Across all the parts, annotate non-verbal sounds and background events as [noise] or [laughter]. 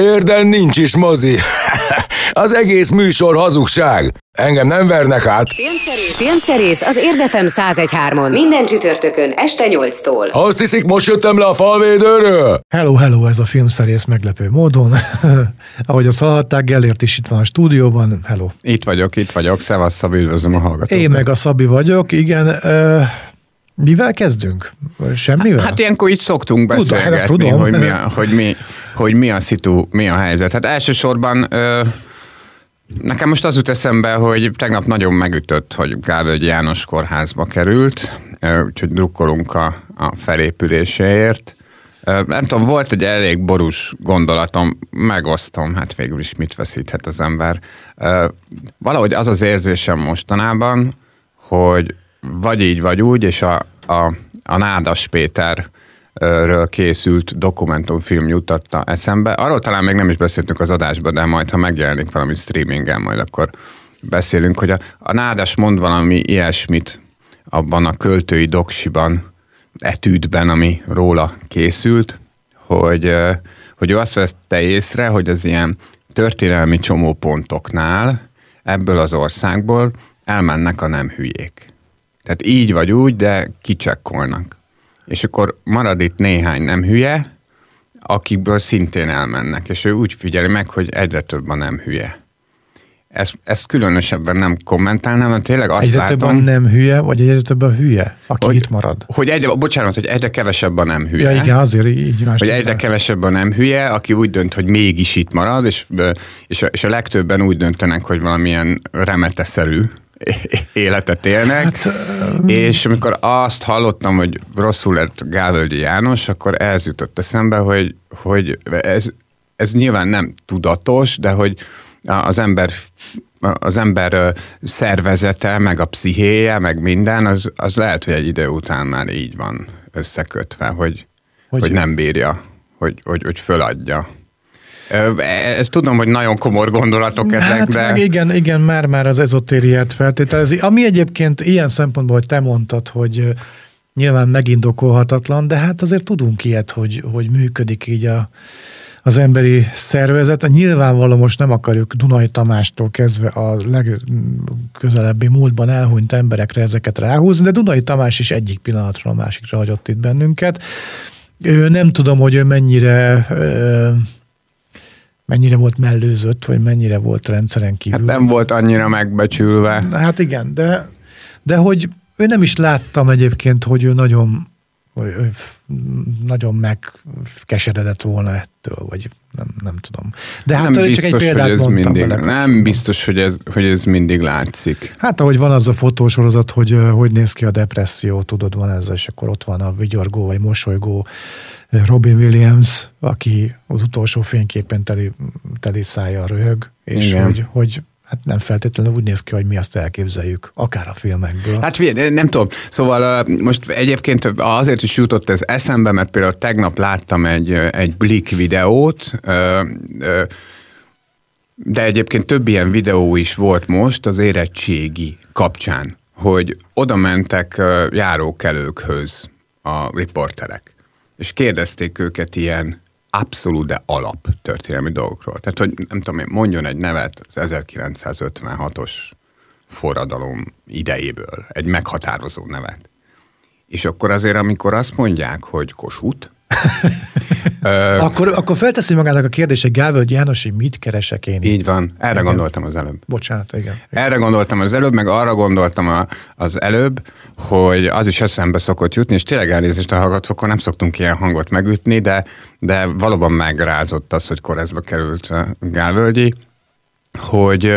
Érden nincs is mozi. [laughs] az egész műsor hazugság. Engem nem vernek át. Filmszerész, Filmszerész az Érdefem 1013-on. Minden csütörtökön este 8-tól. Azt hiszik, most jöttem le a falvédőről? Hello, hello, ez a filmszerész meglepő módon. [laughs] Ahogy azt hallhatták, Gellért is itt van a stúdióban. Hello. Itt vagyok, itt vagyok. Szevasz, Szabi, üdvözlöm a hallgatókat. Én meg a Szabi vagyok, igen. Uh, mivel kezdünk? Semmivel? Hát ilyenkor így szoktunk beszélgetni, tudom, hogy, mi hogy, mi, [laughs] hogy mi a szitu, mi a helyzet. Hát elsősorban ö, nekem most az jut eszembe, hogy tegnap nagyon megütött, hogy Gávölgy János kórházba került, ö, úgyhogy drukkolunk a, a felépüléséért. Nem tudom, volt egy elég borús gondolatom, megosztom, hát végül is mit veszíthet az ember. Valahogy az az érzésem mostanában, hogy vagy így, vagy úgy, és a, a, a Nádas Péter ről készült dokumentumfilm jutatta eszembe. Arról talán még nem is beszéltünk az adásban, de majd, ha megjelenik valami streamingen, majd akkor beszélünk, hogy a, a Nádas mond valami ilyesmit abban a költői doksiban, etűdben, ami róla készült, hogy, hogy ő azt vette észre, hogy az ilyen történelmi csomópontoknál ebből az országból elmennek a nem hülyék. Tehát így vagy úgy, de kicsekkolnak. És akkor marad itt néhány nem hülye, akikből szintén elmennek, és ő úgy figyeli meg, hogy egyre több a nem hülye. Ezt, ezt különösebben nem kommentálnám, mert tényleg azt egyre látom... több a nem hülye, vagy egyre több a hülye, aki hogy, itt marad? Hogy egyre, bocsánat, hogy egyre kevesebb a nem hülye. Ja, igen, azért így más. Hogy egyre kevesebb a nem hülye, aki úgy dönt, hogy mégis itt marad, és, és, a, és a legtöbben úgy döntenek, hogy valamilyen remeteszerű életet élnek, hát, és amikor azt hallottam, hogy rosszul lett Gávölgyi János, akkor ez jutott eszembe, hogy, hogy ez, ez nyilván nem tudatos, de hogy az ember az ember szervezete, meg a pszichéje, meg minden, az, az lehet, hogy egy idő után már így van összekötve, hogy, hogy, hogy nem bírja, hogy, hogy, hogy föladja. Ezt tudom, hogy nagyon komor gondolatok ezek, hát, de... Igen, igen, már, már az ezotériát feltételezi. Ami egyébként ilyen szempontból, hogy te mondtad, hogy nyilván megindokolhatatlan, de hát azért tudunk ilyet, hogy, hogy működik így a, az emberi szervezet. Nyilvánvaló most nem akarjuk Dunai Tamástól kezdve a legközelebbi múltban elhunyt emberekre ezeket ráhúzni, de Dunai Tamás is egyik pillanatra a másikra hagyott itt bennünket. Nem tudom, hogy ő mennyire mennyire volt mellőzött, vagy mennyire volt rendszeren kívül. Hát nem volt annyira megbecsülve. Hát igen, de, de hogy ő nem is láttam egyébként, hogy ő nagyon hogy ő nagyon megkeseredett volna ettől, vagy nem, nem tudom. De hát nem biztos, csak egy példát hogy ez mindig, Nem biztos, hogy ez, hogy ez mindig látszik. Hát ahogy van az a fotósorozat, hogy hogy néz ki a depresszió, tudod, van ez, és akkor ott van a vigyorgó, vagy mosolygó Robin Williams, aki az utolsó fényképen teli, teli szája röhög, és Igen. hogy, hogy hát nem feltétlenül úgy néz ki, hogy mi azt elképzeljük, akár a filmekből. Hát figyelj, nem tudom. Szóval most egyébként azért is jutott ez eszembe, mert például tegnap láttam egy, egy Blik videót, de egyébként több ilyen videó is volt most az érettségi kapcsán, hogy oda mentek járókelőkhöz a riporterek és kérdezték őket ilyen abszolút, de alap történelmi dolgokról. Tehát, hogy nem tudom én, mondjon egy nevet az 1956-os forradalom idejéből, egy meghatározó nevet. És akkor azért, amikor azt mondják, hogy Kossuth, [laughs] akkor, akkor felteszi magának a kérdés, hogy Gávöld János, hogy mit keresek én Így itt? van, erre igen. gondoltam az előbb. Bocsánat, igen. Erre gondoltam az előbb, meg arra gondoltam a, az előbb, hogy az is eszembe szokott jutni, és tényleg elnézést a hallgatókon, nem szoktunk ilyen hangot megütni, de, de valóban megrázott az, hogy korezbe került Gávölgyi, hogy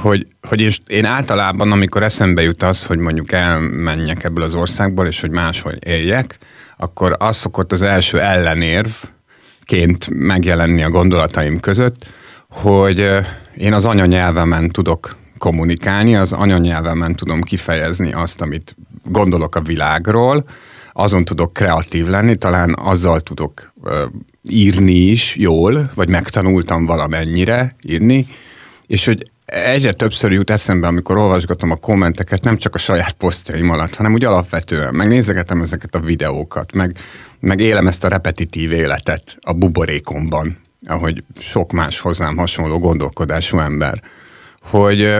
hogy, hogy én, én általában, amikor eszembe jut az, hogy mondjuk elmenjek ebből az országból, és hogy máshol éljek, akkor az szokott az első ellenérvként megjelenni a gondolataim között, hogy én az anyanyelvemen tudok kommunikálni, az anyanyelvemen tudom kifejezni azt, amit gondolok a világról, azon tudok kreatív lenni, talán azzal tudok írni is jól, vagy megtanultam valamennyire írni, és hogy egyre többször jut eszembe, amikor olvasgatom a kommenteket, nem csak a saját posztjaim alatt, hanem úgy alapvetően. Megnézegetem ezeket a videókat, meg, meg élem ezt a repetitív életet a buborékomban ahogy sok más hozzám hasonló gondolkodású ember, hogy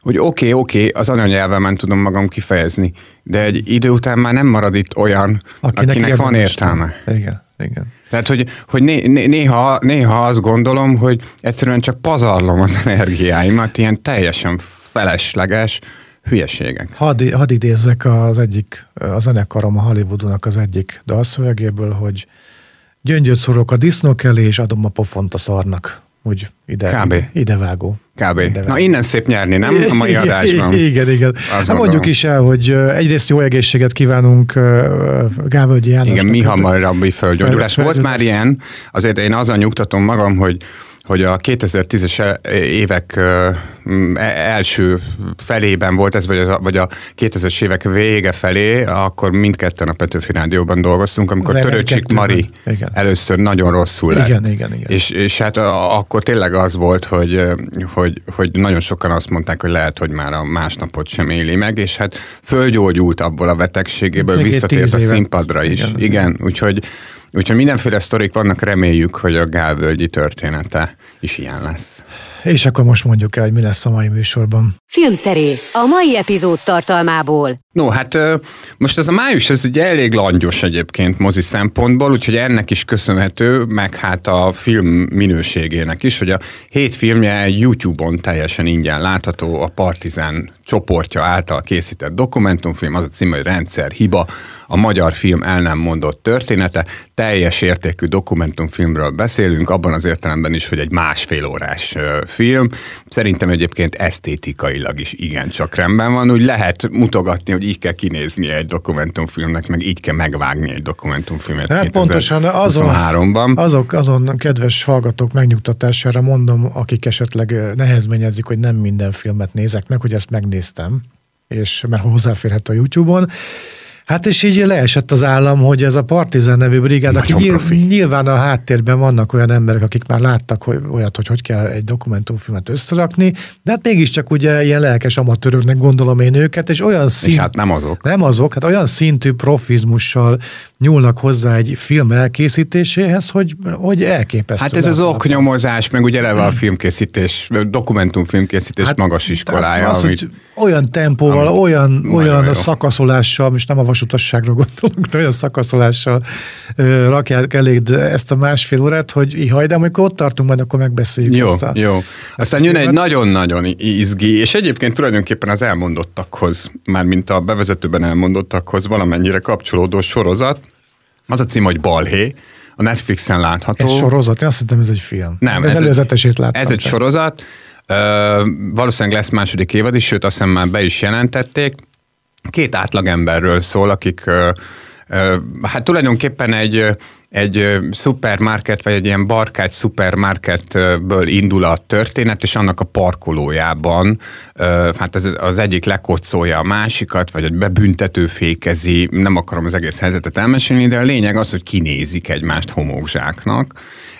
hogy oké, okay, oké, okay, az anyanyelvemen tudom magam kifejezni, de egy idő után már nem marad itt olyan, akinek, akinek van értelme. Igen, igen. Tehát, hogy, hogy né, né, néha, néha azt gondolom, hogy egyszerűen csak pazarlom az energiáimat, ilyen teljesen felesleges hülyeségek. Hadd, hadd idézzek az egyik, a zenekarom a Hollywoodunak az egyik dalszövegéből, hogy gyöngyöt szorok a disznók elé, és adom a pofont a szarnak. Úgy ide, Kb. ide vágó. Kb. Ide vágó. Na innen szép nyerni, nem? A mai [laughs] adásban. Igen, igen. Hát mondjuk is el, hogy egyrészt jó egészséget kívánunk Gávölgyi Jánosnak. Igen, mi hamarabbi földgyógyulás. Volt már ilyen, azért én azzal nyugtatom magam, hogy hogy a 2010-es évek e, első felében volt ez, vagy a, vagy a 2000-es évek vége felé, akkor mindketten a Petőfi Rádióban dolgoztunk, amikor Törőcsik Mari igen. először nagyon rosszul lett. Igen, igen, igen. És, és hát a, akkor tényleg az volt, hogy, hogy, hogy nagyon sokan azt mondták, hogy lehet, hogy már a másnapot sem éli meg, és hát fölgyógyult abból a betegségéből, Még visszatért a színpadra is. Igen, igen úgyhogy Úgyhogy mindenféle sztorik vannak, reméljük, hogy a Gálvölgyi története is ilyen lesz. És akkor most mondjuk el, hogy mi lesz a mai műsorban. Filmszerész a mai epizód tartalmából. No, hát most ez a május, ez ugye elég langyos egyébként mozi szempontból, úgyhogy ennek is köszönhető, meg hát a film minőségének is, hogy a hét filmje YouTube-on teljesen ingyen látható, a Partizán csoportja által készített dokumentumfilm, az a cím, hogy Rendszer hiba, a magyar film el nem mondott története, teljes értékű dokumentumfilmről beszélünk, abban az értelemben is, hogy egy másfél órás film. Szerintem egyébként esztétikailag is igencsak rendben van, úgy lehet mutogatni, hogy így kell kinézni egy dokumentumfilmnek, meg így kell megvágni egy dokumentumfilmet. Hát pontosan azon, azok, azon kedves hallgatók megnyugtatására mondom, akik esetleg nehezményezik, hogy nem minden filmet nézek meg, hogy ezt megnéztem, és mert hozzáférhet a YouTube-on. Hát és így leesett az állam, hogy ez a Partizán nevű brigád, aki nyilv, nyilván a háttérben vannak olyan emberek, akik már láttak hogy, olyat, hogy hogy kell egy dokumentumfilmet összerakni, de hát mégiscsak ugye ilyen lelkes amatőröknek gondolom én őket, és olyan szint... És hát nem azok. Nem azok, hát olyan szintű profizmussal nyúlnak hozzá egy film elkészítéséhez, hogy, hogy elképesztő. Hát ez az oknyomozás, meg ugye eleve a filmkészítés, dokumentumfilmkészítés hát, magas iskolája. Az, amit, olyan tempóval, olyan, olyan a szakaszolással, most nem a vasutasságról gondolok, de olyan szakaszolással ö, rakják elég ezt a másfél órát, hogy ihaj, de amikor ott tartunk, majd akkor megbeszéljük jó, ezt a, Jó, Aztán jön egy nagyon-nagyon izgi, és egyébként tulajdonképpen az elmondottakhoz, már mint a bevezetőben elmondottakhoz valamennyire kapcsolódó sorozat, az a cím, hogy Balhé, a Netflixen látható. Ez sorozat? Én azt hittem, ez egy film. Nem. Ez, ez előzetesét láttam. Ez egy csak. sorozat. Valószínűleg lesz második évad is, sőt azt hiszem már be is jelentették. Két átlagemberről szól, akik hát tulajdonképpen egy egy szupermarket, vagy egy ilyen barkágy szupermarketből indul a történet, és annak a parkolójában, hát az, az egyik lekocolja a másikat, vagy egy bebüntető fékezi, nem akarom az egész helyzetet elmesélni, de a lényeg az, hogy kinézik egymást homókzsáknak,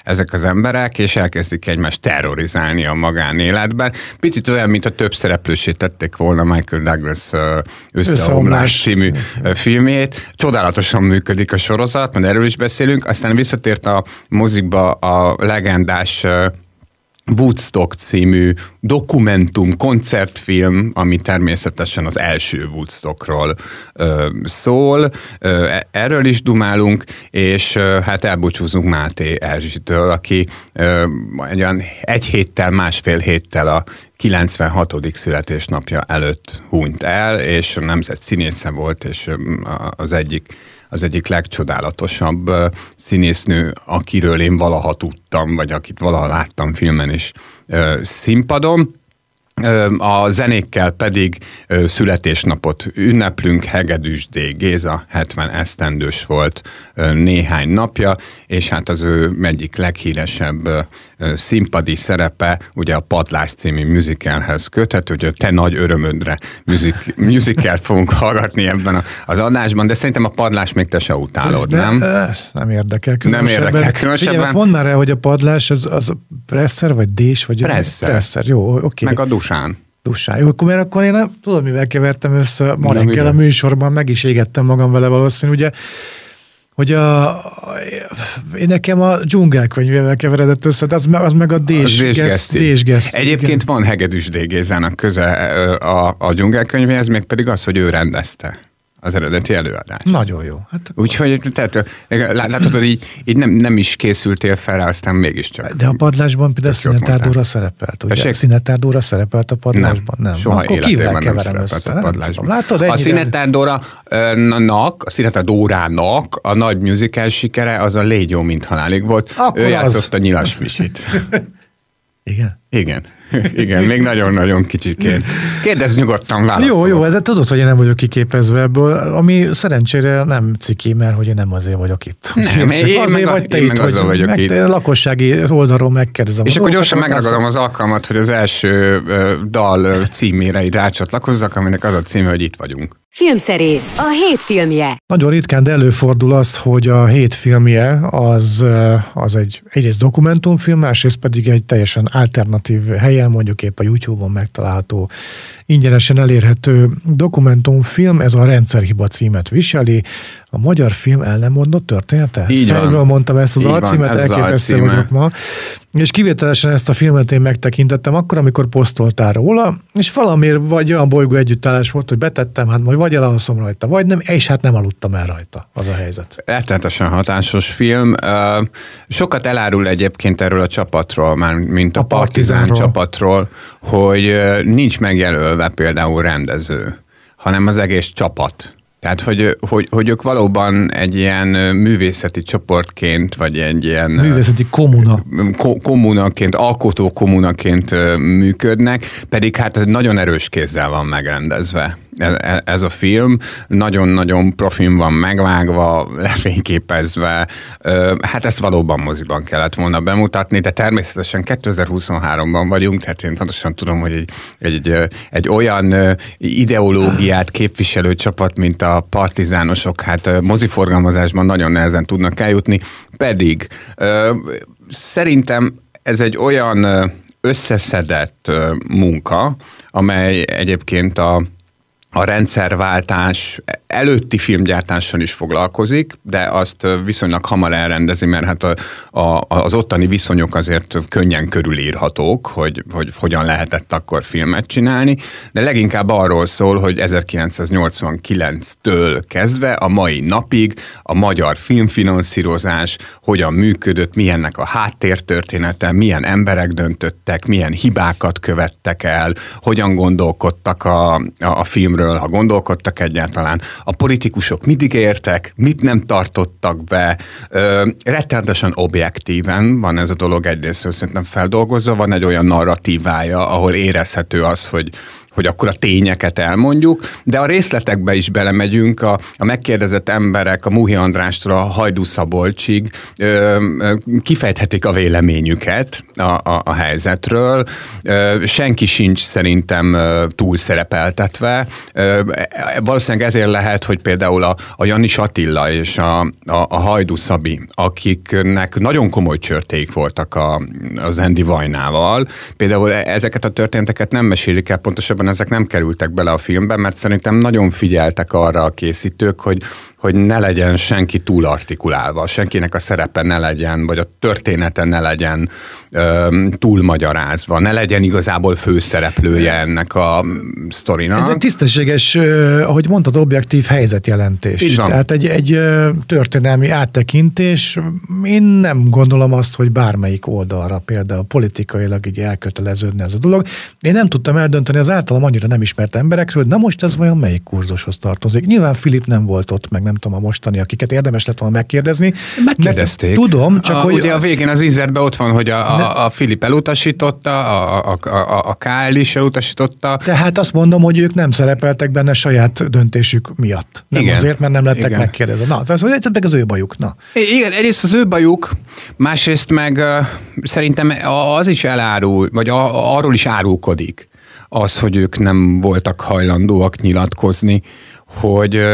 ezek az emberek, és elkezdik egymást terrorizálni a magánéletben. Picit olyan, mint a több szereplősét tették volna Michael Douglas összeomlás című filmét. Csodálatosan működik a sorozat, mert erről is beszélünk. Aztán visszatért a mozikba a legendás Woodstock című dokumentum, koncertfilm, ami természetesen az első Woodstockról ö, szól. Ö, e, erről is dumálunk, és ö, hát elbúcsúzunk Máté Erzsitől, aki ö, olyan egy héttel, másfél héttel a 96. születésnapja előtt hunyt el, és nemzet színésze volt, és az egyik az egyik legcsodálatosabb színésznő, akiről én valaha tudtam, vagy akit valaha láttam filmen is színpadon. A zenékkel pedig születésnapot ünneplünk, Hegedűs D. Géza 70 esztendős volt néhány napja, és hát az ő egyik leghíresebb színpadi szerepe ugye a Padlás című musicalhez köthető, hogy a te nagy örömödre music, musicalt fogunk hallgatni ebben az adásban, de szerintem a Padlás még te se utálod, de, nem? Nem érdekel Nem érdekel különösebben. Figyelj, mondd már el, hogy a Padlás az, az presser vagy dés? Vagy presser. presser. Jó, oké. Okay. Meg a Dusán. Dusán. Jó, akkor, mert akkor én nem, tudod, mivel kevertem össze ma reggel a műsorban, meg is égettem magam vele valószínű, ugye hogy a, én nekem a dzsungelkönyvével keveredett össze, de az, az meg a Désgeszti. Egyébként igen. van Hegedűs Dégézának köze a, a dzsungelkönyvéhez, még pedig az, hogy ő rendezte az eredeti előadás. Nagyon jó. Hát... Úgyhogy tehát, látod, hogy így, így nem, nem is készültél fel aztán mégiscsak. De a padlásban például színetárdóra szerepelt, ugye? Színetárdóra szerepelt a padlásban? Nem, nem. soha Akkor keverem nem össze? A padlásban. Látod, ennyire... A színetárdórának, a színetárdórának a nagy musical sikere az a Légy jó, mint halálig volt. Akkor ő játszott az... a nyilas misit. [laughs] Igen? Igen. [laughs] Igen, még nagyon-nagyon kicsikét. Kérdezz nyugodtan, válaszol. Jó, jó, de tudod, hogy én nem vagyok kiképezve ebből, ami szerencsére nem ciki, mert hogy én nem azért vagyok itt. Nem, én, én azért vagy te én itt, hogy vagyok meg, itt. lakossági oldalról megkérdezem. És akkor gyorsan megragadom az alkalmat, hogy az első dal címére így rácsatlakozzak, aminek az a címe, hogy itt vagyunk. Filmszerész, a hét filmje. Nagyon ritkán, de előfordul az, hogy a hét filmje az, az egy egyrészt dokumentumfilm, másrészt pedig egy teljesen alternatív helyen, mondjuk épp a YouTube-on megtalálható ingyenesen elérhető dokumentumfilm, ez a Rendszerhiba címet viseli. A magyar film el nem mondott története? Így van. Fejből mondtam ezt az alcímet, elképesztő vagyok ma. És kivételesen ezt a filmet én megtekintettem akkor, amikor posztoltál róla, és valamiért vagy olyan bolygó együttállás volt, hogy betettem, hát majd vagy elalszom rajta, vagy nem, és hát nem aludtam el rajta, az a helyzet. Rettenetesen hatásos film. Sokat elárul egyébként erről a csapatról, már mint a, a Partizán, Partizán csapatról, hogy nincs megjelölve például rendező, hanem az egész csapat tehát, hogy, hogy, hogy ők valóban egy ilyen művészeti csoportként, vagy egy ilyen... Művészeti kommuna. Ko- kommunaként, alkotó kommunaként működnek, pedig hát nagyon erős kézzel van megrendezve. Ez, a film nagyon-nagyon profin van megvágva, lefényképezve. Hát ezt valóban moziban kellett volna bemutatni, de természetesen 2023-ban vagyunk, tehát én pontosan tudom, hogy egy, egy, egy olyan ideológiát képviselő csapat, mint a partizánosok, hát moziforgalmazásban nagyon nehezen tudnak eljutni, pedig szerintem ez egy olyan összeszedett munka, amely egyébként a a rendszerváltás előtti filmgyártáson is foglalkozik, de azt viszonylag hamar elrendezi, mert hát a, a, az ottani viszonyok azért könnyen körülírhatók, hogy, hogy hogyan lehetett akkor filmet csinálni, de leginkább arról szól, hogy 1989-től kezdve a mai napig a magyar filmfinanszírozás hogyan működött, milyennek a háttértörténete, milyen emberek döntöttek, milyen hibákat követtek el, hogyan gondolkodtak a, a, a filmről, ha gondolkodtak egyáltalán. A politikusok mit ígértek, mit nem tartottak be. Rettenetesen objektíven van ez a dolog egyrészt szerintem feldolgozva, van egy olyan narratívája, ahol érezhető az, hogy hogy akkor a tényeket elmondjuk, de a részletekbe is belemegyünk, a, a megkérdezett emberek, a Muhi Andrástól a Hajdú Szabolcsig ö, kifejthetik a véleményüket a, a, a helyzetről. Ö, senki sincs szerintem túl szerepeltetve. Ö, valószínűleg ezért lehet, hogy például a, a Janis Attila és a, a, a Hajdú Szabi, akiknek nagyon komoly csörték voltak a, az Andy Vajnával, például e, ezeket a történeteket nem mesélik el pontosabban valójában ezek nem kerültek bele a filmbe, mert szerintem nagyon figyeltek arra a készítők, hogy hogy ne legyen senki túl artikulálva, senkinek a szerepe ne legyen, vagy a története ne legyen ö, túl magyarázva, ne legyen igazából főszereplője ennek a sztorinak. Ez egy tisztességes, ahogy mondtad, objektív helyzetjelentés. Így van. Tehát egy, egy történelmi áttekintés. Én nem gondolom azt, hogy bármelyik oldalra például politikailag így elköteleződne ez a dolog. Én nem tudtam eldönteni az általam annyira nem ismert emberekről, hogy na most ez vajon melyik kurzushoz tartozik. Nyilván Filip nem volt ott, meg nem nem tudom a mostani, akiket érdemes lett volna megkérdezni. Megkérdezték. Tudom, csak a, hogy... Ugye a végén az ízerben ott van, hogy a, a, a Filip elutasította, a, a, a, a KL is elutasította. Tehát azt mondom, hogy ők nem szerepeltek benne saját döntésük miatt. Nem Igen. azért, mert nem lettek Igen. megkérdezve. Na, ez meg az ő bajuk. Na. Igen, egyrészt az ő bajuk, másrészt meg uh, szerintem az is elárul, vagy a, arról is árulkodik az, hogy ők nem voltak hajlandóak nyilatkozni, hogy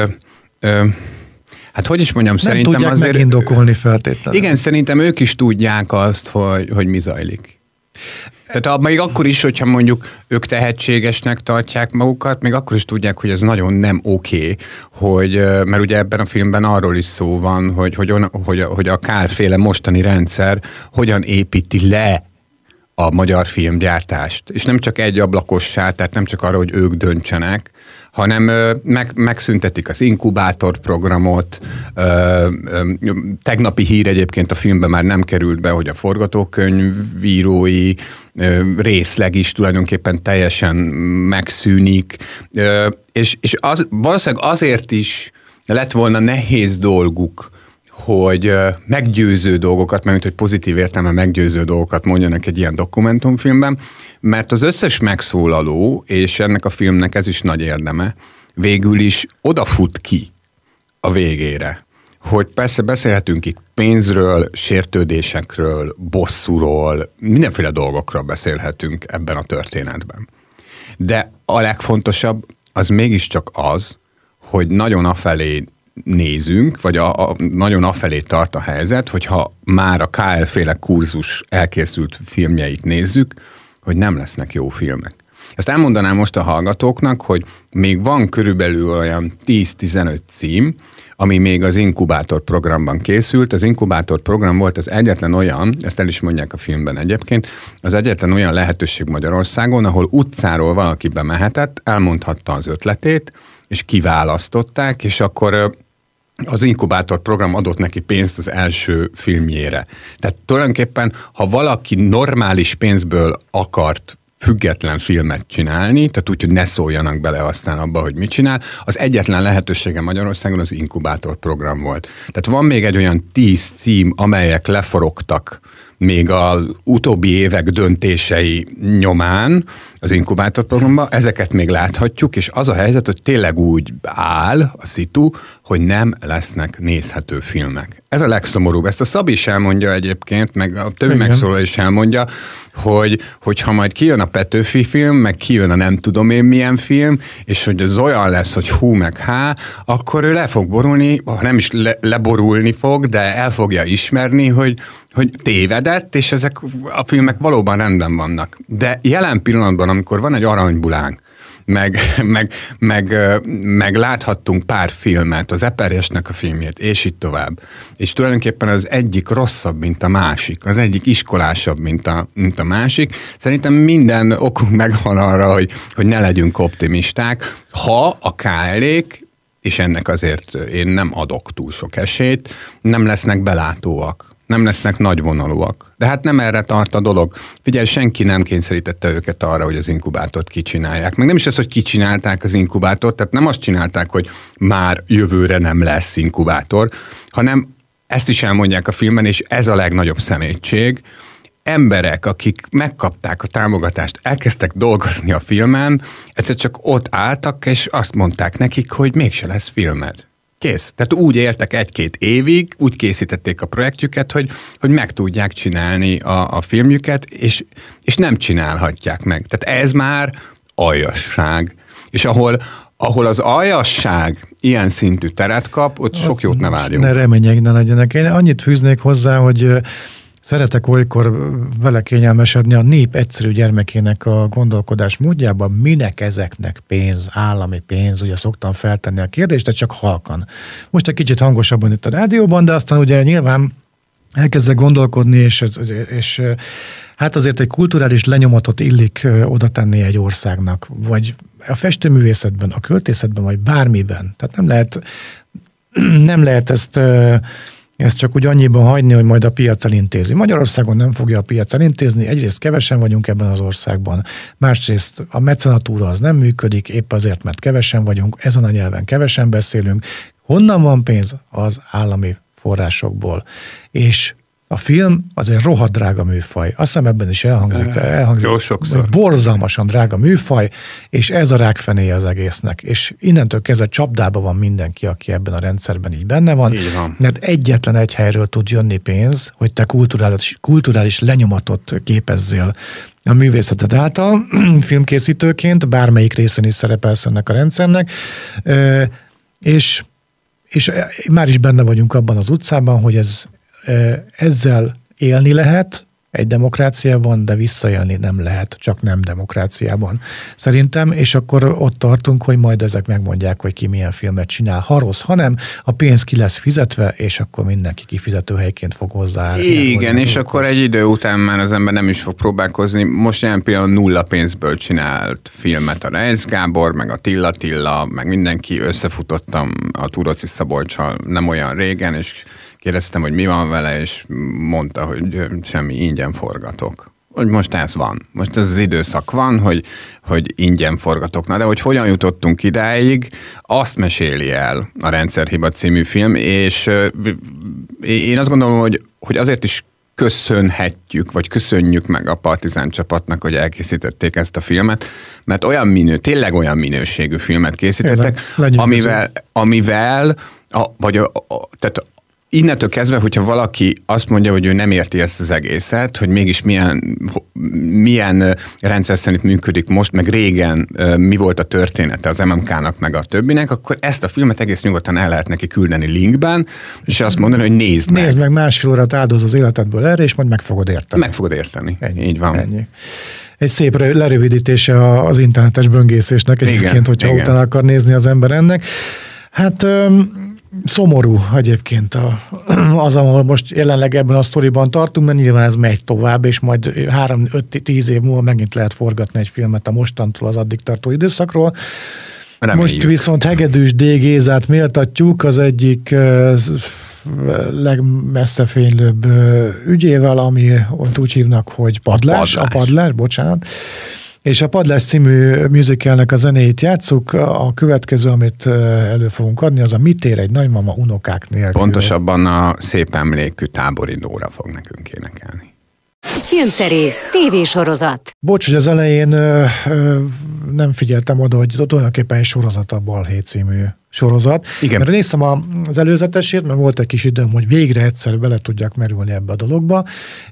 Hát hogy is mondjam, nem szerintem tudják azért... megindokolni feltétlenül. Igen, szerintem ők is tudják azt, hogy, hogy mi zajlik. Tehát még akkor is, hogyha mondjuk ők tehetségesnek tartják magukat, még akkor is tudják, hogy ez nagyon nem oké, okay, hogy, mert ugye ebben a filmben arról is szó van, hogy, hogy, on, hogy, hogy a kárféle mostani rendszer hogyan építi le a magyar filmgyártást. És nem csak egy ablakossá, tehát nem csak arra, hogy ők döntsenek, hanem meg, megszüntetik az inkubátor programot. Tegnapi hír egyébként a filmben már nem került be, hogy a forgatókönyvírói részleg is tulajdonképpen teljesen megszűnik, és, és az, valószínűleg azért is lett volna nehéz dolguk, hogy meggyőző dolgokat, mert hogy pozitív értelme meggyőző dolgokat mondjanak egy ilyen dokumentumfilmben, mert az összes megszólaló, és ennek a filmnek ez is nagy érdeme, végül is odafut ki a végére. Hogy persze beszélhetünk itt pénzről, sértődésekről, bosszúról, mindenféle dolgokról beszélhetünk ebben a történetben. De a legfontosabb az mégiscsak az, hogy nagyon afelé nézünk, vagy a, a, nagyon afelé tart a helyzet, hogyha már a KL-féle kurzus elkészült filmjeit nézzük, hogy nem lesznek jó filmek. Ezt elmondanám most a hallgatóknak, hogy még van körülbelül olyan 10-15 cím, ami még az inkubátor programban készült. Az inkubátor program volt az egyetlen olyan, ezt el is mondják a filmben egyébként, az egyetlen olyan lehetőség Magyarországon, ahol utcáról valaki bemehetett, elmondhatta az ötletét, és kiválasztották, és akkor az inkubátor program adott neki pénzt az első filmjére. Tehát tulajdonképpen, ha valaki normális pénzből akart független filmet csinálni, tehát úgy, hogy ne szóljanak bele aztán abba, hogy mit csinál, az egyetlen lehetősége Magyarországon az inkubátor program volt. Tehát van még egy olyan tíz cím, amelyek leforogtak még az utóbbi évek döntései nyomán az inkubátorprogramban, ezeket még láthatjuk, és az a helyzet, hogy tényleg úgy áll a szitu, hogy nem lesznek nézhető filmek. Ez a legszomorúbb. Ezt a Szabi is elmondja egyébként, meg a többi megszólal is elmondja, hogy, hogy ha majd kijön a Petőfi film, meg kijön a nem tudom én milyen film, és hogy az olyan lesz, hogy hú meg há, akkor ő le fog borulni, ha nem is le, leborulni fog, de el fogja ismerni, hogy, hogy tévedett, és ezek a filmek valóban rendben vannak. De jelen pillanatban, amikor van egy aranybulánk, [laughs] meg, meg, meg, meg láthattunk pár filmet, az Eperjesnek a filmjét, és így tovább. És tulajdonképpen az egyik rosszabb, mint a másik, az egyik iskolásabb, mint a, mint a másik. Szerintem minden okunk megvan arra, hogy, hogy ne legyünk optimisták, ha a KL-ék és ennek azért én nem adok túl sok esélyt, nem lesznek belátóak nem lesznek nagyvonalúak. De hát nem erre tart a dolog. Figyelj, senki nem kényszerítette őket arra, hogy az inkubátort kicsinálják. Meg nem is az, hogy kicsinálták az inkubátort, tehát nem azt csinálták, hogy már jövőre nem lesz inkubátor, hanem ezt is elmondják a filmben, és ez a legnagyobb szemétség, emberek, akik megkapták a támogatást, elkezdtek dolgozni a filmen, egyszer csak ott álltak, és azt mondták nekik, hogy mégse lesz filmed. Kész. Tehát úgy éltek egy-két évig, úgy készítették a projektjüket, hogy, hogy meg tudják csinálni a, a filmjüket, és, és nem csinálhatják meg. Tehát ez már aljasság. És ahol, ahol az aljasság ilyen szintű teret kap, ott sok jót ne várjunk. Ne remények ne legyenek. Én annyit fűznék hozzá, hogy Szeretek olykor vele kényelmesedni a nép egyszerű gyermekének a gondolkodás módjában, minek ezeknek pénz, állami pénz, ugye szoktam feltenni a kérdést, de csak halkan. Most egy kicsit hangosabban itt a rádióban, de aztán ugye nyilván elkezdek gondolkodni, és, és hát azért egy kulturális lenyomatot illik oda tenni egy országnak, vagy a festőművészetben, a költészetben, vagy bármiben. Tehát nem lehet, [clears throat] nem lehet ezt ezt csak úgy annyiban hagyni, hogy majd a piac elintézi. Magyarországon nem fogja a piac elintézni, egyrészt kevesen vagyunk ebben az országban, másrészt a mecenatúra az nem működik, épp azért, mert kevesen vagyunk, ezen a nyelven kevesen beszélünk. Honnan van pénz? Az állami forrásokból. És a film az egy rohadt drága műfaj. Azt hiszem ebben is elhangzik, elhangzik Jó sokszor. borzalmasan drága műfaj, és ez a rákfenéje az egésznek. És innentől kezdve csapdába van mindenki, aki ebben a rendszerben így benne van. Így van. Mert egyetlen egy helyről tud jönni pénz, hogy te kulturális, kulturális lenyomatot képezzél a művészeted által, [clears throat] filmkészítőként, bármelyik részén is szerepelsz ennek a rendszernek, és és már is benne vagyunk abban az utcában, hogy ez ezzel élni lehet, egy demokráciában, de visszaélni nem lehet, csak nem demokráciában. Szerintem, és akkor ott tartunk, hogy majd ezek megmondják, hogy ki milyen filmet csinál. Ha rossz, hanem a pénz ki lesz fizetve, és akkor mindenki kifizetőhelyként fog hozzá. Igen, és akkor egy idő után már az ember nem is fog próbálkozni. Most ilyen pillanat nulla pénzből csinált filmet a Reis Gábor, meg a Tilla Tilla, meg mindenki összefutottam a Turoci Szabolcsal nem olyan régen, és Kérdeztem, hogy mi van vele, és mondta, hogy semmi, ingyen forgatok. Hogy most ez van. Most ez az időszak van, hogy, hogy ingyen forgatok. Na de hogy hogyan jutottunk idáig, azt meséli el a Rendszerhiba című film, és én azt gondolom, hogy, hogy azért is köszönhetjük, vagy köszönjük meg a Partizán csapatnak, hogy elkészítették ezt a filmet, mert olyan minő, tényleg olyan minőségű filmet készítettek, Tényleg, amivel, amivel a, vagy a, a, tehát innentől kezdve, hogyha valaki azt mondja, hogy ő nem érti ezt az egészet, hogy mégis milyen, milyen rendszer szerint működik most, meg régen mi volt a története az MMK-nak, meg a többinek, akkor ezt a filmet egész nyugodtan el lehet neki küldeni linkben, és azt mondani, hogy nézd meg. Nézd meg, másfél órát áldoz az életedből erre, és majd meg fogod érteni. Meg fogod érteni. Ennyi, Így van. Ennyi. Egy szép lerövidítése az internetes böngészésnek egyébként, hogyha igen. utána akar nézni az ember ennek. Hát szomorú egyébként a, az, ahol most jelenleg ebben a sztoriban tartunk, mert nyilván ez megy tovább, és majd 3-5-10 év múlva megint lehet forgatni egy filmet a mostantól az addig tartó időszakról. Reméljük. Most viszont Hegedűs D. Gézát méltatjuk az egyik legmesszefénylőbb ügyével, ami ott úgy hívnak, hogy padlás, padlás. a padlás, bocsánat és a Padlás című musicalnek a zenéjét játszuk. A következő, amit elő fogunk adni, az a Mit ér egy nagymama unokák nélkül. Pontosabban a szép emlékű tábori Dóra fog nekünk énekelni. Filmszerész, tévésorozat. Bocs, hogy az elején ö, ö, nem figyeltem oda, hogy tulajdonképpen egy sorozat a Balhé című sorozat. Igen. Mert néztem az előzetesét, mert volt egy kis időm, hogy végre egyszer bele tudjak merülni ebbe a dologba,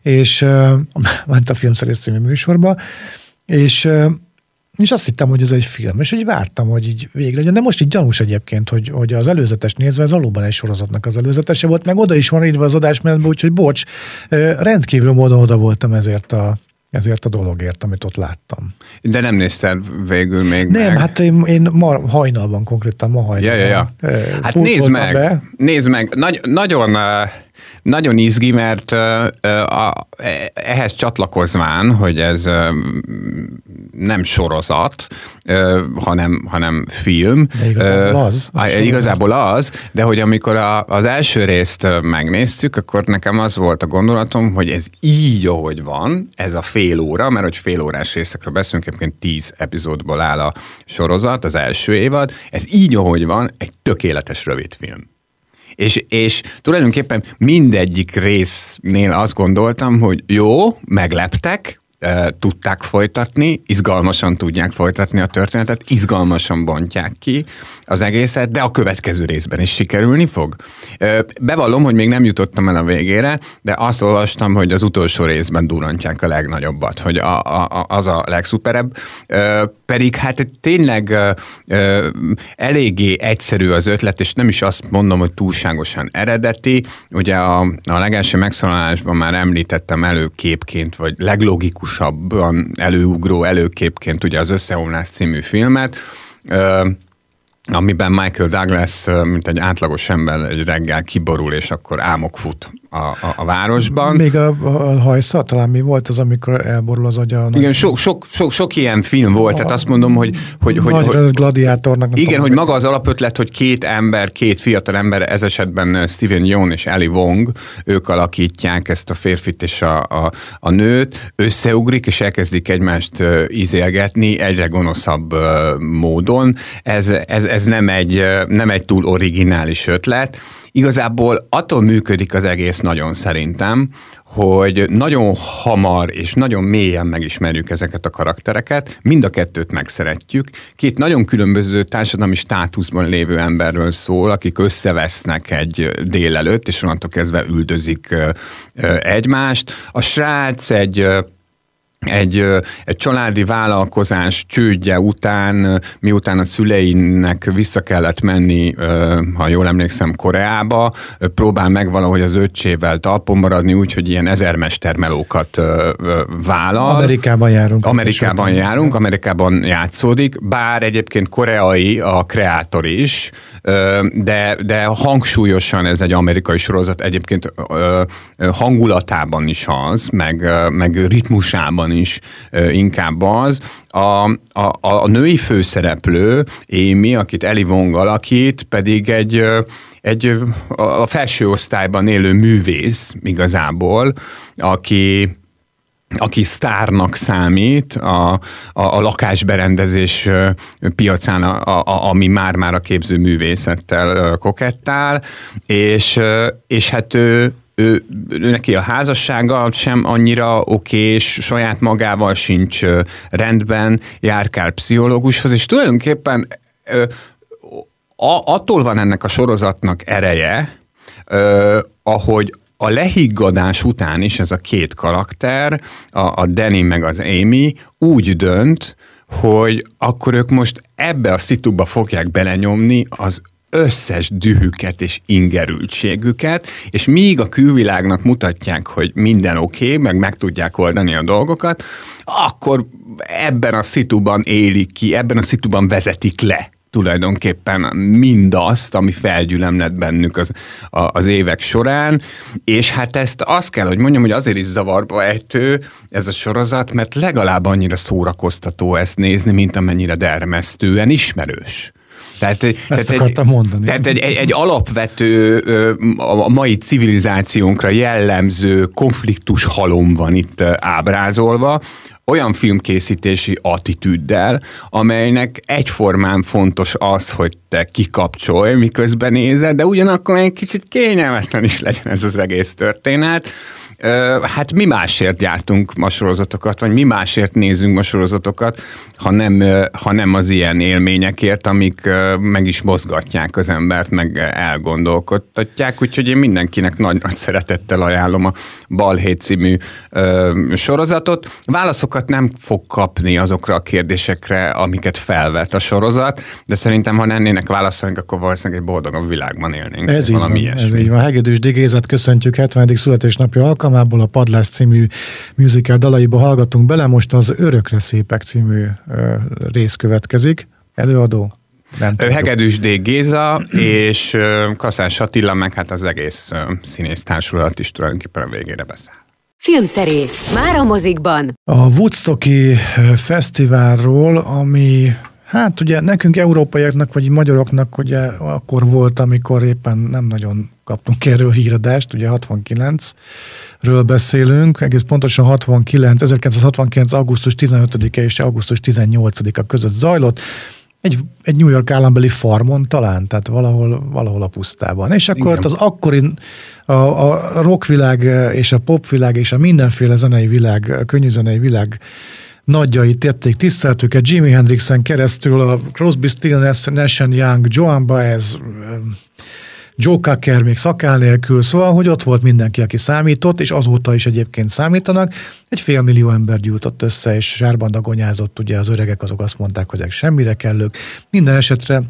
és ö, [laughs] ment a Filmszerész című műsorba, és, és azt hittem, hogy ez egy film, és úgy vártam, hogy így végig legyen. De most így gyanús egyébként, hogy, hogy az előzetes nézve ez valóban egy sorozatnak az előzetese volt, meg oda is van írva az adásmenetben, úgyhogy bocs, rendkívül módon oda voltam ezért a, ezért a dologért, amit ott láttam. De nem nézted végül még Nem, meg. hát én, én ma hajnalban konkrétan, ma hajnalban. Ja, ja, ja. Hát nézd meg, be. nézd meg, Nagy, nagyon uh nagyon izgi, mert a, ehhez csatlakozván, hogy ez nem sorozat, hanem, hanem film. De igazából az. az igazából az, de hogy amikor a, az első részt megnéztük, akkor nekem az volt a gondolatom, hogy ez így, ahogy van, ez a fél óra, mert hogy fél órás részekről beszélünk, egyébként tíz epizódból áll a sorozat, az első évad, ez így, ahogy van, egy tökéletes rövid film. És, és tulajdonképpen mindegyik résznél azt gondoltam, hogy jó, megleptek, tudták folytatni, izgalmasan tudják folytatni a történetet, izgalmasan bontják ki az egészet, de a következő részben is sikerülni fog. Bevallom, hogy még nem jutottam el a végére, de azt olvastam, hogy az utolsó részben durantják a legnagyobbat, hogy a, a, az a legszuperebb. Pedig hát tényleg eléggé egyszerű az ötlet, és nem is azt mondom, hogy túlságosan eredeti. Ugye a, a legelső megszólalásban már említettem előképként, vagy leglogikus legtipikusabb előugró előképként ugye az Összeomlás című filmet, amiben Michael Douglas, mint egy átlagos ember egy reggel kiborul, és akkor álmok fut a, a, a városban. Még a, a hajsza, talán mi volt az, amikor elborul az agya? Igen, sok, sok, sok, sok ilyen film volt, a, tehát azt mondom, hogy... hogy, hogy, hogy gladiátornak. Igen, hogy maga az alapötlet, hogy két ember, két fiatal ember, ez esetben Steven Yeun és Ellie Wong, ők alakítják ezt a férfit és a, a, a nőt, összeugrik, és elkezdik egymást ízélgetni egyre gonoszabb módon. Ez, ez, ez nem, egy, nem egy túl originális ötlet, Igazából attól működik az egész nagyon szerintem, hogy nagyon hamar és nagyon mélyen megismerjük ezeket a karaktereket, mind a kettőt megszeretjük. Két nagyon különböző társadalmi státuszban lévő emberről szól, akik összevesznek egy délelőtt, és onnantól kezdve üldözik egymást. A srác egy egy, egy családi vállalkozás csődje után, miután a szüleinek vissza kellett menni, ha jól emlékszem, Koreába, próbál meg valahogy az öccsével talpon maradni, úgyhogy ilyen ezermestermelókat vállal. Amerikában járunk. Amerikában járunk, Amerikában játszódik, bár egyébként koreai a kreátor is, de, de hangsúlyosan ez egy amerikai sorozat, egyébként hangulatában is az, meg, meg ritmusában is inkább az. A, a, a női főszereplő, Amy, akit Eli Wong alakít, pedig egy, egy a felső osztályban élő művész igazából, aki aki sztárnak számít a, a, a lakásberendezés piacán, a, a, ami már-már a képzőművészettel kokettál, és, és hát ő, ő, neki a házassága sem annyira okés, saját magával sincs rendben, járkál pszichológushoz, és tulajdonképpen a, attól van ennek a sorozatnak ereje, ahogy a lehiggadás után is ez a két karakter, a, a Danny meg az Amy úgy dönt, hogy akkor ők most ebbe a szituba fogják belenyomni az összes dühüket és ingerültségüket, és míg a külvilágnak mutatják, hogy minden oké, okay, meg meg tudják oldani a dolgokat, akkor ebben a szituban élik ki, ebben a szituban vezetik le tulajdonképpen mindazt, ami felgyülemlett bennük az, az évek során, és hát ezt azt kell, hogy mondjam, hogy azért is zavarba ejtő ez a sorozat, mert legalább annyira szórakoztató ezt nézni, mint amennyire dermesztően ismerős. Tehát, Ezt tehát akartam egy, mondani. Tehát egy, egy, egy alapvető, a mai civilizációnkra jellemző konfliktus halom van itt ábrázolva, olyan filmkészítési attitűddel, amelynek egyformán fontos az, hogy te kikapcsolj, miközben nézed, de ugyanakkor egy kicsit kényelmetlen is legyen ez az egész történet. Hát mi másért gyártunk ma sorozatokat, vagy mi másért nézünk ma sorozatokat, ha nem, ha nem az ilyen élményekért, amik meg is mozgatják az embert, meg elgondolkodtatják, úgyhogy én mindenkinek nagy-nagy szeretettel ajánlom a Balhét című sorozatot. Válaszokat nem fog kapni azokra a kérdésekre, amiket felvet a sorozat, de szerintem, ha lennének válaszaink, akkor valószínűleg egy boldogabb világban élnénk. Ez így van, ez így van. Hegedűs Digézet köszöntjük 70. születésnapja alkalmából a Padlás című musical dalaiba hallgatunk bele, most az Örökre szépek című rész következik. Előadó? Nem Hegedűs D. Géza és Kaszás Attila, meg hát az egész színész társulat is tulajdonképpen a végére beszáll. Filmszerész. Már a mozikban. A Woodstocki fesztiválról, ami Hát ugye nekünk európaiaknak, vagy magyaroknak ugye akkor volt, amikor éppen nem nagyon kaptunk erről híradást, ugye 69-ről beszélünk, egész pontosan 69, 1969. augusztus 15-e és augusztus 18-a között zajlott, egy, egy New York állambeli farmon talán, tehát valahol, valahol a pusztában. És akkor Igen. az akkori a, a rockvilág és a popvilág és a mindenféle zenei világ, könnyű zenei világ nagyjait tették tiszteltüket, Jimi Hendrixen keresztül a Crosby, Stills, Nash Young, Joan Baez, Joe Cocker még szakál nélkül, szóval, hogy ott volt mindenki, aki számított, és azóta is egyébként számítanak. Egy fél millió ember gyújtott össze, és sárban dagonyázott, ugye az öregek azok azt mondták, hogy semmire kellők. Minden esetre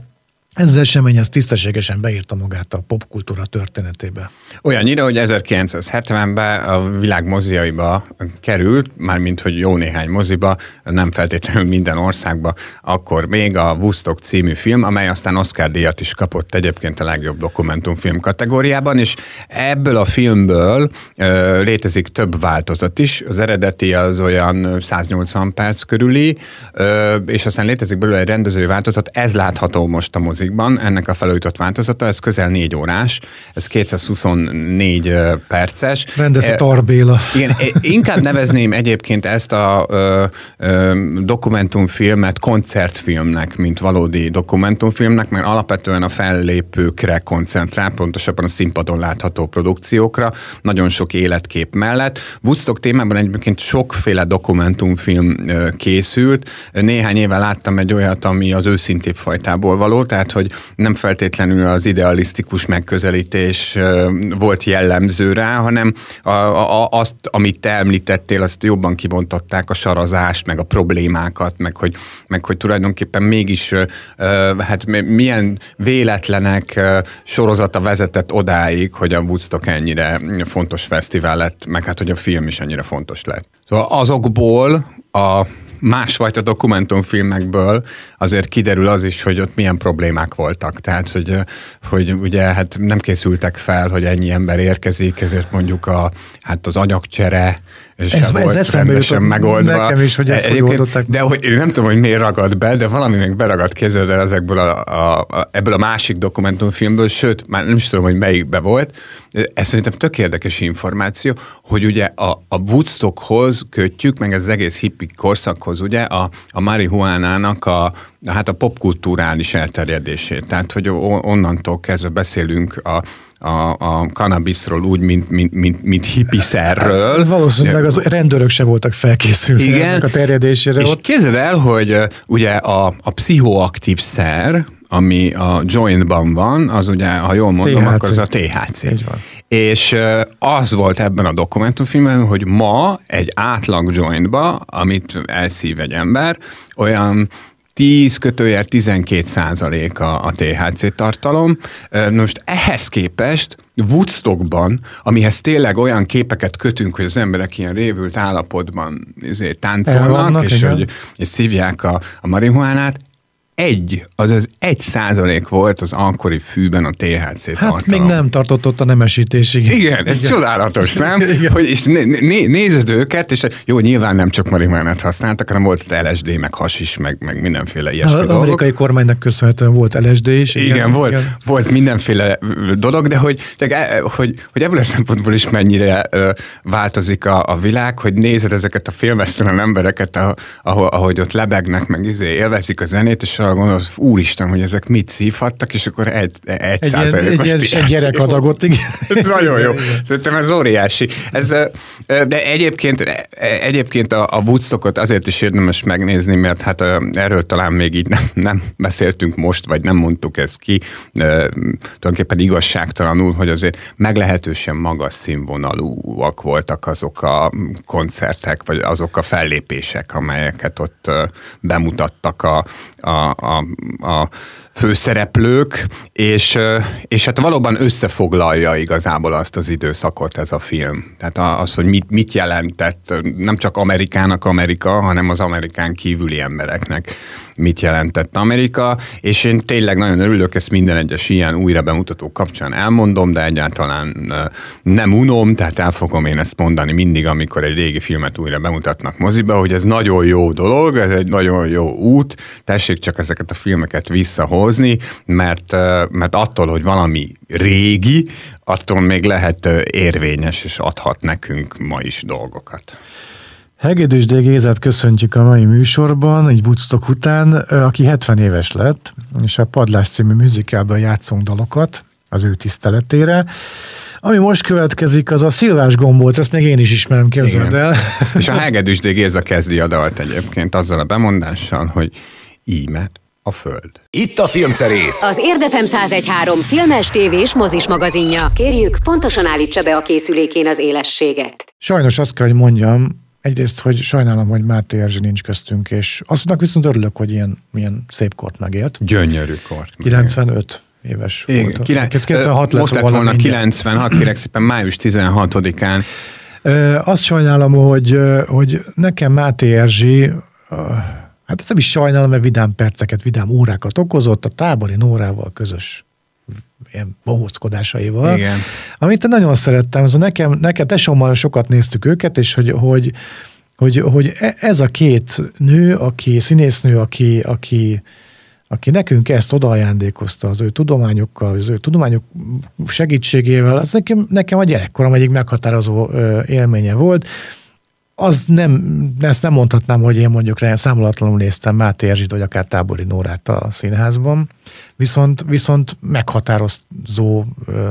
ez az esemény az tisztességesen beírta magát a popkultúra történetébe. Olyannyira, hogy 1970-ben a világ moziaiba került, mármint hogy jó néhány moziba, nem feltétlenül minden országba, akkor még a Woodstock című film, amely aztán Oscar díjat is kapott egyébként a legjobb dokumentumfilm kategóriában, és ebből a filmből ö, létezik több változat is. Az eredeti az olyan 180 perc körüli, ö, és aztán létezik belőle egy rendezői változat, ez látható most a mozi mozikban, ennek a felújított változata, ez közel négy órás, ez 224 perces. Rendezett Arbéla. Igen, inkább nevezném egyébként ezt a ö, ö, dokumentumfilmet koncertfilmnek, mint valódi dokumentumfilmnek, mert alapvetően a fellépőkre koncentrál, pontosabban a színpadon látható produkciókra, nagyon sok életkép mellett. Woodstock témában egyébként sokféle dokumentumfilm készült. Néhány éve láttam egy olyat, ami az őszintébb fajtából való, tehát hogy nem feltétlenül az idealisztikus megközelítés volt jellemző rá, hanem a, a, azt, amit te említettél, azt jobban kibontották a sarazást, meg a problémákat, meg hogy, meg hogy tulajdonképpen mégis hát milyen véletlenek sorozata vezetett odáig, hogy a Woodstock ennyire fontos fesztivál lett, meg hát hogy a film is ennyire fontos lett. Szóval azokból a másfajta dokumentumfilmekből azért kiderül az is, hogy ott milyen problémák voltak. Tehát, hogy, hogy ugye hát nem készültek fel, hogy ennyi ember érkezik, ezért mondjuk a, hát az anyagcsere, ez, ez, volt ez rendesen megoldva. Nekem is, hogy ezt hogy oldották. De hogy én nem tudom, hogy miért ragad be, de valami meg beragadt kézzel el ezekből a, a, a, ebből a másik dokumentumfilmből, sőt, már nem is tudom, hogy melyikbe volt. Ez szerintem tök érdekes információ, hogy ugye a, a Woodstockhoz kötjük, meg az egész hippi korszakhoz ugye a, a marihuánának a, hát a popkulturális elterjedését. Tehát, hogy onnantól kezdve beszélünk a, a, a kannabiszról úgy, mint, mint, mint, mint hippiszerről. Valószínűleg az rendőrök se voltak felkészülve Igen, a terjedésére. És ott. képzeld el, hogy ugye a, a pszichoaktív szer, ami a jointban van, az ugye, ha jól mondom, THC. akkor az a THC. Így van. És az volt ebben a dokumentumfilmben, hogy ma egy átlag jointba, amit elszív egy ember, olyan 10 kötőjel 12 százalék a, a THC tartalom. Most ehhez képest Woodstockban, amihez tényleg olyan képeket kötünk, hogy az emberek ilyen révült állapotban izé, táncolnak, Elvannak, és, hogy, és szívják a, a marihuánát, egy, azaz egy százalék volt az akkori fűben a THC Hát tartalom. még nem tartott ott a nemesítésig. Igen, ez Igen. csodálatos, nem? [laughs] Igen. Hogy, és né, né, nézed őket, és jó, nyilván nem csak marihuánát használtak, hanem volt LSD, meg is, meg, meg mindenféle ilyesmi Az dolgok. amerikai kormánynak köszönhetően volt LSD is. Igen, igen volt, igen. volt mindenféle dolog, de hogy, de, e, hogy, hogy ebből a szempontból is mennyire ö, változik a, a világ, hogy nézed ezeket a filmesztelen embereket, ahogy, ahogy ott lebegnek, meg izé, élvezik a zenét, és arra gondolsz, úristen, hogy ezek mit szívhattak, és akkor egy, egy, egy százalékos egy, egy gyerek adagot, igen. Ez nagyon jó. Szerintem ez óriási. Ez, de egyébként, egyébként a, a Woodstockot azért is érdemes megnézni, mert hát erről talán még így nem, nem beszéltünk most, vagy nem mondtuk ezt ki. Tulajdonképpen igazságtalanul, hogy azért meglehetősen magas színvonalúak voltak azok a koncertek, vagy azok a fellépések, amelyeket ott bemutattak a, a, a, a főszereplők, és, és hát valóban összefoglalja igazából azt az időszakot ez a film. Tehát az, hogy mit, mit jelentett nem csak Amerikának Amerika, hanem az Amerikán kívüli embereknek mit jelentett Amerika, és én tényleg nagyon örülök, ezt minden egyes ilyen újra bemutató kapcsán elmondom, de egyáltalán nem unom, tehát el fogom én ezt mondani mindig, amikor egy régi filmet újra bemutatnak moziba, hogy ez nagyon jó dolog, ez egy nagyon jó út, tessék csak ezeket a filmeket visszahozni, mert, mert attól, hogy valami régi, attól még lehet érvényes, és adhat nekünk ma is dolgokat. Hegedűs D. Gézát köszöntjük a mai műsorban, egy Woodstock után, aki 70 éves lett, és a Padlás című műzikában játszunk dalokat az ő tiszteletére. Ami most következik, az a Szilvás gombóc, ezt még én is ismerem, képzeld el. És a Hegedűs D. Géza kezdi a dalt egyébként azzal a bemondással, hogy íme a Föld. Itt a Filmszerész. Az Érdefem 1013 filmes, tévés, mozis magazinja. Kérjük, pontosan állítsa be a készülékén az élességet. Sajnos azt kell, hogy mondjam, egyrészt, hogy sajnálom, hogy Máté Erzsi nincs köztünk, és mondnak viszont örülök, hogy ilyen, milyen szép kort megélt. Gyönyörű kort. 95 éves Igen, volt. Kilen- 96 lett most lett volna 96, kérek szépen május 16-án. Azt sajnálom, hogy, hogy nekem Máté Erzsi Hát ez nem is sajnálom, mert vidám perceket, vidám órákat okozott a tábori Nórával közös ilyen bohóckodásaival. Igen. Amit nagyon szerettem, az nekem, nekem tesómmal sokat néztük őket, és hogy, hogy, hogy, hogy e, ez a két nő, aki színésznő, aki, aki, aki nekünk ezt odaajándékozta az ő tudományokkal, az ő tudományok segítségével, az nekem, nekem a gyerekkorom egyik meghatározó élménye volt, az nem, ezt nem mondhatnám, hogy én mondjuk rá számolatlanul néztem Máté Erzsit, vagy akár Tábori Nórát a színházban, viszont, viszont meghatározó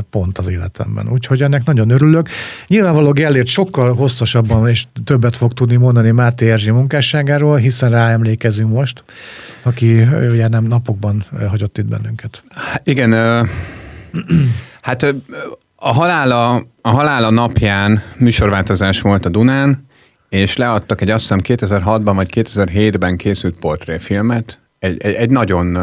pont az életemben. Úgyhogy ennek nagyon örülök. Nyilvánvaló Gellért sokkal hosszasabban és többet fog tudni mondani Máté Erzsi munkásságáról, hiszen rá emlékezünk most, aki ugye nem napokban hagyott itt bennünket. Igen, hát a halála, a halála napján műsorváltozás volt a Dunán, és leadtak egy azt hiszem 2006-ban vagy 2007-ben készült portréfilmet, egy, egy, egy nagyon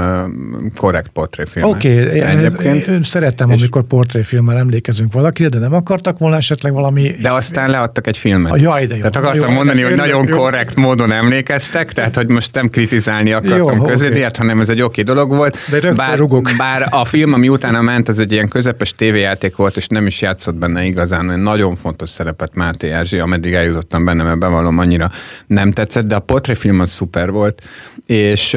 korrekt portréfilm. Oké, okay, szerettem, és amikor portréfilmmel emlékezünk valakire, de nem akartak volna esetleg valami... De aztán leadtak egy filmet. A jaj, de jó. Tehát akartam jó, mondani, jó, hogy jó, nagyon jó. korrekt módon emlékeztek, tehát hogy most nem kritizálni akartam jó, közödiát, okay. hanem ez egy oké dolog volt. De bár, rugok. bár a film, ami utána ment, az egy ilyen közepes tévéjáték volt, és nem is játszott benne igazán, hogy nagyon fontos szerepet Máté Erzsi, ameddig eljutottam benne, mert bevallom, annyira nem tetszett, de a portréfilm az szuper volt, és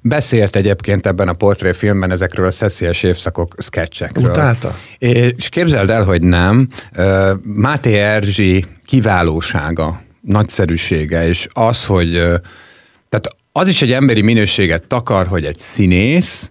beszélt egyébként ebben a portréfilmben ezekről a szeszélyes évszakok sketchekről. Utálta? És képzeld el, hogy nem. Máté Erzsi kiválósága, nagyszerűsége, és az, hogy tehát az is egy emberi minőséget takar, hogy egy színész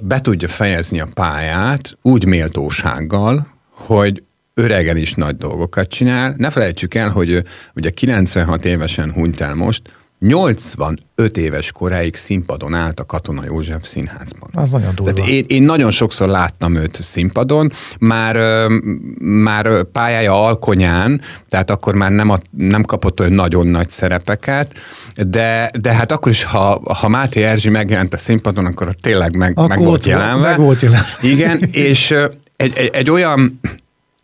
be tudja fejezni a pályát úgy méltósággal, hogy öregen is nagy dolgokat csinál. Ne felejtsük el, hogy ugye 96 évesen hunyt el most, 85 éves koráig színpadon állt a Katona József színházban. Az nagyon durva. Tehát én, én nagyon sokszor láttam őt színpadon, már, már pályája alkonyán, tehát akkor már nem, a, nem kapott olyan nagyon nagy szerepeket, de, de hát akkor is, ha, ha Máté Erzsi megjelent a színpadon, akkor tényleg meg, akkor meg volt jelenve. Meg volt jelenve. Igen, és egy, egy, egy olyan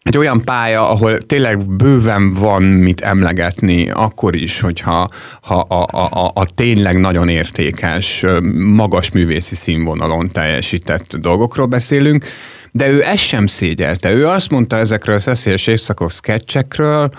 egy olyan pálya, ahol tényleg bőven van mit emlegetni, akkor is, hogyha ha a, a, a, a tényleg nagyon értékes, magas művészi színvonalon teljesített dolgokról beszélünk, de ő ezt sem szégyelte. Ő azt mondta ezekről a szeszélyes évszakos sketchekről,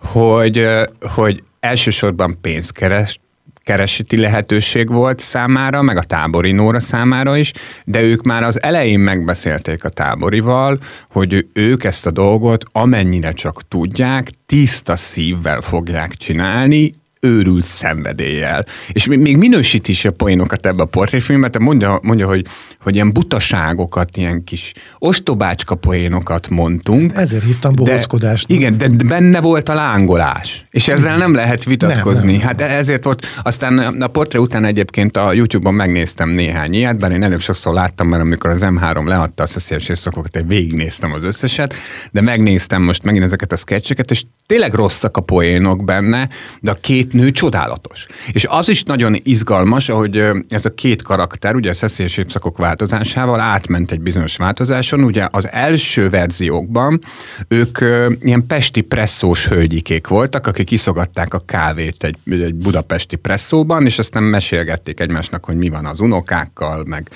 hogy, hogy elsősorban pénzt keres, kereseti lehetőség volt számára, meg a tábori Nóra számára is, de ők már az elején megbeszélték a táborival, hogy ők ezt a dolgot amennyire csak tudják, tiszta szívvel fogják csinálni, őrült szenvedéllyel. És még minősít is a poénokat ebbe a portréfilmbe, mondja, mondja hogy, hogy ilyen butaságokat, ilyen kis ostobácska poénokat mondtunk. Ezért hívtam bohóckodást. Igen, de benne volt a lángolás, és ezzel nem lehet vitatkozni. Nem, nem. Hát ezért volt, aztán a portré után egyébként a YouTube-on megnéztem néhány ilyet, bár én elég sokszor láttam, mert amikor az M3 leadta a szeszélyes éjszakokat, én végignéztem az összeset, de megnéztem most megint ezeket a sketcheket, és tényleg rosszak a poénok benne, de a két nő csodálatos. És az is nagyon izgalmas, hogy ez a két karakter, ugye a szeszélyes évszakok változásával átment egy bizonyos változáson. Ugye az első verziókban ők ilyen pesti presszós hölgyikék voltak, akik iszogatták a kávét egy, egy budapesti presszóban, és aztán mesélgették egymásnak, hogy mi van az unokákkal, meg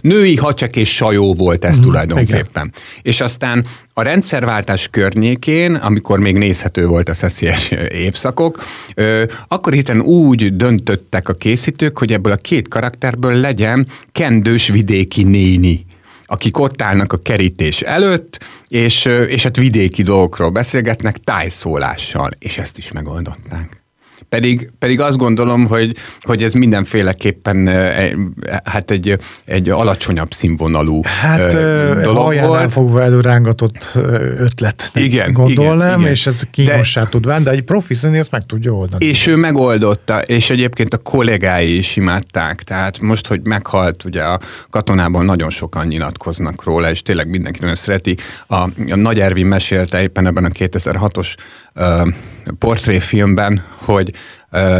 női hacsek és sajó volt ez mm, tulajdonképpen. Igen. És aztán a rendszerváltás környékén, amikor még nézhető volt a szeszélyes évszakok, akkor héten úgy döntöttek a készítők, hogy ebből a két karakterből legyen kendős vidéki néni akik ott állnak a kerítés előtt, és, és hát vidéki dolgokról beszélgetnek tájszólással, és ezt is megoldották. Pedig, pedig azt gondolom, hogy, hogy ez mindenféleképpen hát egy, egy alacsonyabb színvonalú hát, dolog volt. fogva előrángatott ötlet, igen, gondolnám, igen, igen. és ez kínossá de, tud válni, de egy profi ezt meg tudja oldani. És ő megoldotta, és egyébként a kollégái is imádták, tehát most, hogy meghalt, ugye a katonában nagyon sokan nyilatkoznak róla, és tényleg mindenki nagyon szereti. A, a Nagy Ervin mesélte éppen ebben a 2006-os portréfilmben, hogy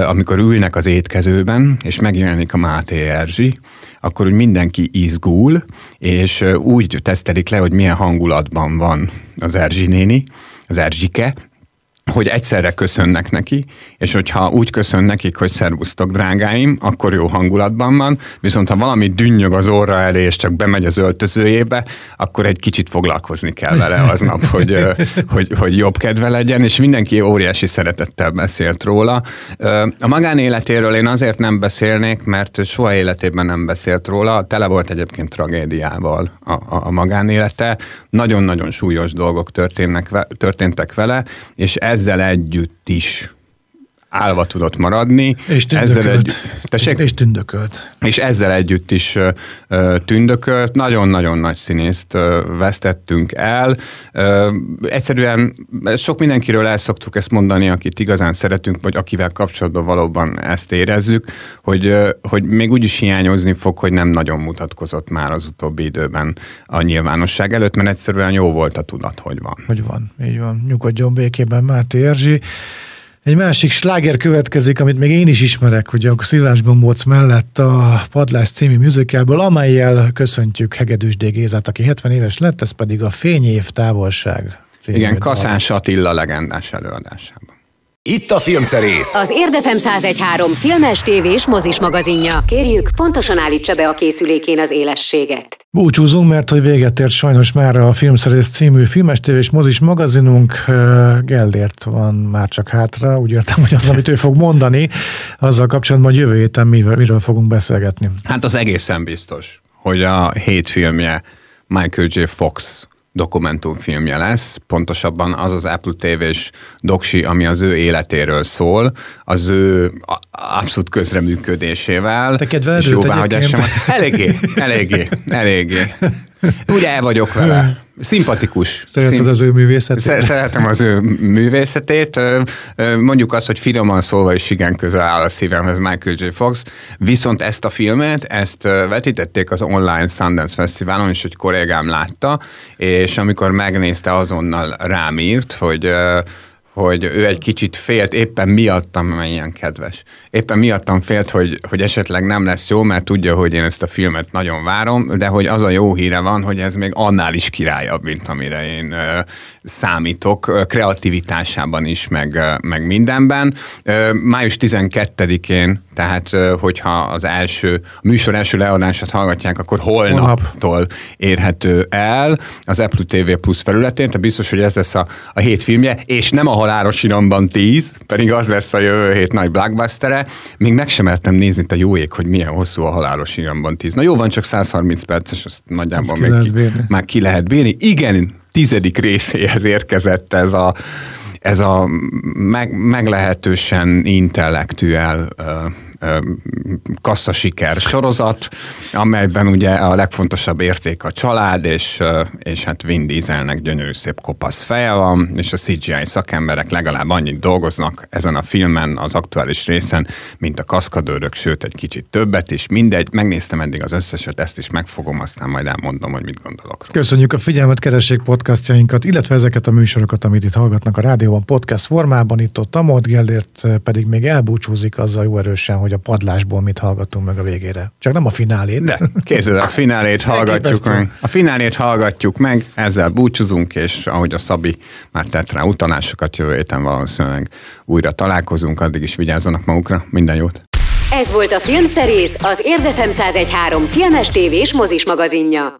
amikor ülnek az étkezőben, és megjelenik a Máté Erzsi, akkor úgy mindenki izgul, és úgy tesztelik le, hogy milyen hangulatban van az Erzsi néni, az Erzsike, hogy egyszerre köszönnek neki, és hogyha úgy köszön nekik, hogy szervusztok, drágáim, akkor jó hangulatban van, viszont ha valami dünnyög az orra elé, és csak bemegy az öltözőjébe, akkor egy kicsit foglalkozni kell vele aznap, [laughs] hogy, hogy, hogy jobb kedve legyen, és mindenki óriási szeretettel beszélt róla. A magánéletéről én azért nem beszélnék, mert soha életében nem beszélt róla, tele volt egyébként tragédiával a, a, a magánélete, nagyon-nagyon súlyos dolgok történnek, történtek vele, és ez ezzel együtt is állva tudott maradni. És tündökölt. Ezzel egy, és tündökölt. És ezzel együtt is tündökölt. Nagyon-nagyon nagy színészt vesztettünk el. Egyszerűen sok mindenkiről el szoktuk ezt mondani, akit igazán szeretünk, vagy akivel kapcsolatban valóban ezt érezzük, hogy, hogy még úgy is hiányozni fog, hogy nem nagyon mutatkozott már az utóbbi időben a nyilvánosság előtt, mert egyszerűen jó volt a tudat, hogy van. Hogy van, így van. Nyugodjon békében Márti Erzsi. Egy másik sláger következik, amit még én is ismerek, hogy a Szilvás Gombóc mellett a Padlás című műzikálból, amelyel köszöntjük Hegedűs D. Gézát, aki 70 éves lett, ez pedig a Fényév távolság című. Igen, Kaszás Attila legendás előadásában. Itt a Filmszerész. Az Érdefem 1013 filmes, tévés, mozis magazinja. Kérjük, pontosan állítsa be a készülékén az élességet. Búcsúzunk, mert hogy véget ért sajnos már a Filmszerész című filmes, tévés, mozis magazinunk. Gellért van már csak hátra, úgy értem, hogy az, amit ő fog mondani, azzal kapcsolatban, hogy jövő héten miről, miről fogunk beszélgetni. Hát az egészen biztos, hogy a hét filmje Michael J. Fox dokumentumfilmje lesz, pontosabban az az Apple TV-s doksi, ami az ő életéről szól, az ő abszolút közreműködésével. Te kedveled őt Eléggé, eléggé, eléggé. Ugye el vagyok vele. Szimpatikus. Szereted Szim... az ő művészetét? Szeretem az ő művészetét. Mondjuk azt, hogy finoman szólva is igen közel áll a szívemhez Michael J. Fox. Viszont ezt a filmet, ezt vetítették az online Sundance Fesztiválon, és egy kollégám látta, és amikor megnézte, azonnal rám írt, hogy hogy ő egy kicsit félt, éppen miattam, mert ilyen kedves. Éppen miattam félt, hogy, hogy esetleg nem lesz jó, mert tudja, hogy én ezt a filmet nagyon várom, de hogy az a jó híre van, hogy ez még annál is királyabb, mint amire én ö, számítok, kreativitásában is, meg, meg mindenben. Ö, május 12-én, tehát hogyha az első, a műsor első leadását hallgatják, akkor holnaptól Holnap. érhető el az Apple TV Plus felületén, tehát biztos, hogy ez lesz a, a hét filmje, és nem a halálos iramban 10, pedig az lesz a jövő hét nagy blockbustere. Még meg sem mertem nézni, te jó ég, hogy milyen hosszú a halálos iramban 10. Na jó, van csak 130 perces, azt nagyjából még ki, ki, már ki lehet bírni. Igen, tizedik részéhez érkezett ez a ez a meg, meglehetősen intellektuál kasszasiker sorozat, amelyben ugye a legfontosabb érték a család, és, és hát Vin Dieselnek gyönyörű szép kopasz feje van, és a CGI szakemberek legalább annyit dolgoznak ezen a filmen, az aktuális részen, mint a kaszkadőrök, sőt egy kicsit többet is. Mindegy, megnéztem eddig az összeset, ezt is megfogom, aztán majd elmondom, hogy mit gondolok. Köszönjük a figyelmet, keressék podcastjainkat, illetve ezeket a műsorokat, amit itt hallgatnak a rádióban podcast formában, itt ott a Gellért pedig még elbúcsúzik azzal jó erősen, hogy a padlásból mit hallgatunk meg a végére. Csak nem a finálét. De, kézzel a finálét [laughs] hallgatjuk meg. A finálét hallgatjuk meg, ezzel búcsúzunk, és ahogy a Szabi már tett rá utalásokat, jövő héten valószínűleg újra találkozunk, addig is vigyázzanak magukra. Minden jót! Ez volt a Filmszerész, az Érdefem 1013 filmes tévés mozis magazinja.